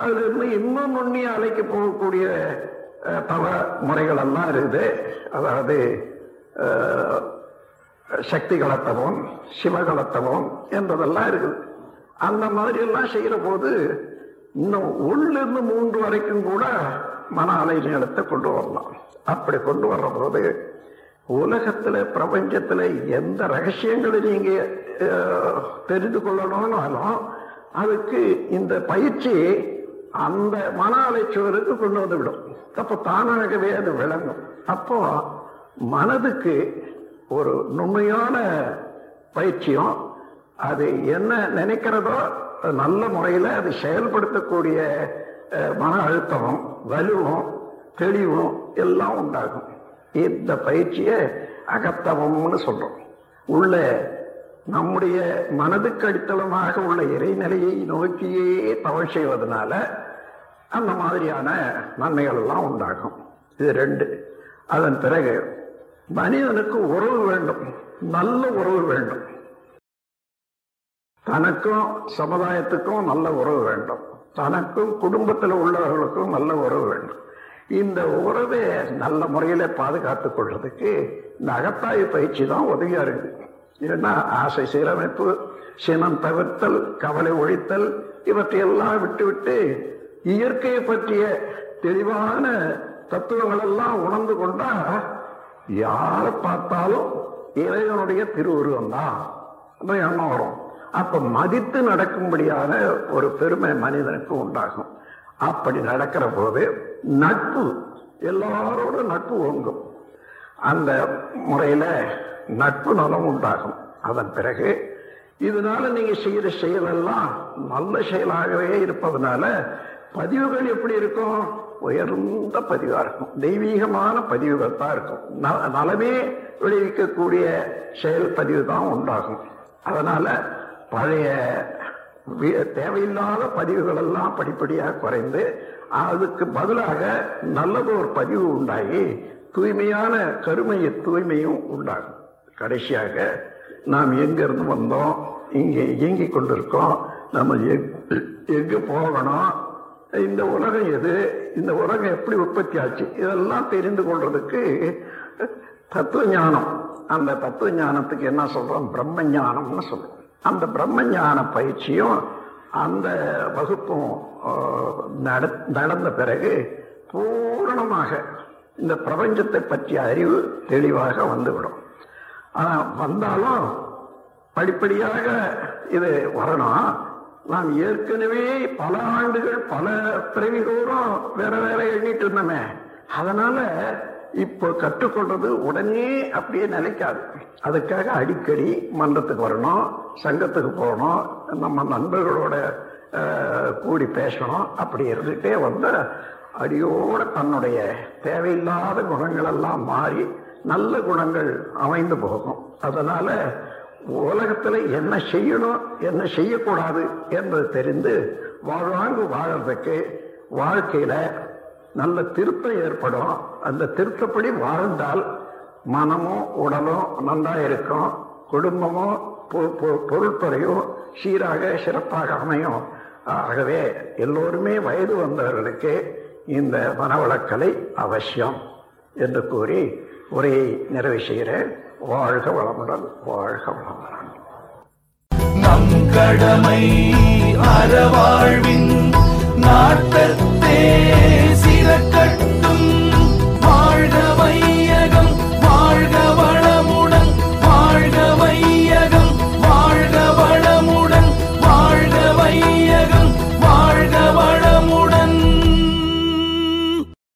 நுண்ணிய அலைக்கு போகக்கூடிய தவ முறைகள் எல்லாம் இருக்குது. அதாவது சக்தி கலத்தவம் சிவகலத்தவம் என்றதெல்லாம் இருக்குது. அந்த மாதிரி எல்லாம் செய்யற போது இன்னும் உள்ளிருந்து மூன்று வரைக்கும் கூட மன அலை நீளத்தை கொண்டு வரலாம். அப்படி கொண்டு வர்ற போது உலகத்துல பிரபஞ்சத்துல எந்த ரகசியங்களை நீங்க தெரிந்து கொள்ளணும்னாலும் அதுக்கு இந்த பயிற்சி அந்த மன அலைச்சுவருக்கு கொண்டு வந்து விடும் அப்போ தானாகவே அது விளங்கும். அப்போ மனதுக்கு ஒரு நுண்மையான பயிற்சியும் அது என்ன நினைக்கிறதோ நல்ல முறையில் அது செயல்படுத்தக்கூடிய மன அழுத்தமும் வலுவும் தெளிவும் எல்லாம் உண்டாகும். இந்த பயிற்சியை அகத்தவம்னு சொல்றோம். உள்ள நம்முடைய மனதுக்கு அடித்தளமாக உள்ள இறைநிலையை நோக்கியே தவழ் செய்வதனால அந்த மாதிரியான நன்மைகள் எல்லாம் உண்டாகும். இது ரெண்டு. அதன் பிறகு மனிதனுக்கு உறவு வேண்டும். நல்ல உறவு வேண்டும். தனக்கும் சமுதாயத்துக்கும் நல்ல உறவு வேண்டும். தனக்கும் குடும்பத்தில் உள்ளவர்களுக்கும் நல்ல உறவு வேண்டும். இந்த உறவை நல்ல முறையில் பாதுகாத்துக் கொள்றதுக்கு இந்த அகத்தாய்வு பயிற்சி தான் உதவியா இருக்குது ஏன்னா ஆசை சீரமைப்பு சினம் தவிர்த்தல் கவலை ஒழித்தல் இவற்றையெல்லாம் விட்டுவிட்டு இயற்கையை பற்றிய தெளிவான தத்துவங்கள் எல்லாம் உணர்ந்து கொண்டா யாரை பார்த்தாலும் இறைவனுடைய திருவுருவம் தான் எண்ணம் வரும்? அப்ப மதித்து நடக்கும்படியான ஒரு பெருமை மனிதனுக்கு உண்டாகும். அப்படி நடக்கிற போது நட்பு எல்லாரோட நட்பு ஓங்கும். அந்த முறையில நட்பு நலம் உண்டாகும். அதன் பிறகு இதனால நீங்க செய்யற செயலெல்லாம் நல்ல செயலாகவே இருப்பதனால பதிவுகள் எப்படி இருக்கும்? உயர்ந்த பதிவாக இருக்கும். தெய்வீகமான பதிவுகள் தான் இருக்கும். ந- நலமே விளைவிக்கக்கூடிய செயல் பதிவு தான் உண்டாகும். அதனால பழைய தேவையில்லாத பதிவுகள் எல்லாம் படிப்படியாக குறைந்து அதுக்கு பதிலாக நல்லது ஒரு பதிவு உண்டாகி தூய்மையான கருமைய தூய்மையும் உண்டாகும். கடைசியாக நாம் எங்கிருந்து வந்தோம்? இங்கே இயங்கிக் கொண்டிருக்கோம். நம்ம எங்கு போகணும்? இந்த உலகம் எது? இந்த உலகம் எப்படி உற்பத்தி ஆச்சு? இதெல்லாம் தெரிந்து கொள்றதுக்கு தத்துவ ஞானம் அந்த தத்துவ ஞானத்துக்கு என்ன சொல்றோம்? பிரம்ம ஞானம்னு சொல்றோம். அந்த பிரம்ம ஞான பயிற்சியும் அந்த வகுப்பும் நட- நடந்த பிறகு பூரணமாக இந்த பிரபஞ்சத்தை பற்றிய அறிவு தெளிவாக வந்துவிடும். ஆனால் வந்தாலும் படிப்படியாக இது வரணும். நாம் ஏற்கனவே பல ஆண்டுகள் பல பிறவிகளோடும் வேற வேற எண்ணிட்டு இருந்தோமே அதனால இப்போ கற்றுக்கொள்றது உடனே அப்படியே நிலைக்காது அதுக்காக அடிக்கடி மன்றத்துக்கு வரணும் சங்கத்துக்கு போகணும் நம்ம நண்பர்களோட கூடி பேசணும் அப்படி இருந்துட்டே வந்து அடியோட தன்னுடைய தேவையில்லாத குணங்கள் எல்லாம் மாறி நல்ல குணங்கள் அமைந்து போகும். அதனால உலகத்துல என்ன செய்யணும் என்ன செய்யக்கூடாது என்பது தெரிந்து வாழ்வாங்கு வாழறதுக்கு வாழ்க்கையில நல்ல திருத்தம் ஏற்படும். அந்த திருத்தப்படி வாழ்ந்தால் மனமும் உடலும் நல்லா இருக்கும். குடும்பமும் பொ- பொ- பொருட்துறையும் சீராக சிறப்பாக அமையும். ஆகவே எல்லோருமே வயது வந்தவர்களுக்கு இந்த மனவளக்கலை அவசியம் என்று கூறி உரையை நிறைவு செய்கிறேன். வாழ்க வளமுடன் வாழ்க வளமுடன். நம் கடமை அறவாழ்வின் நாட்டத்தே.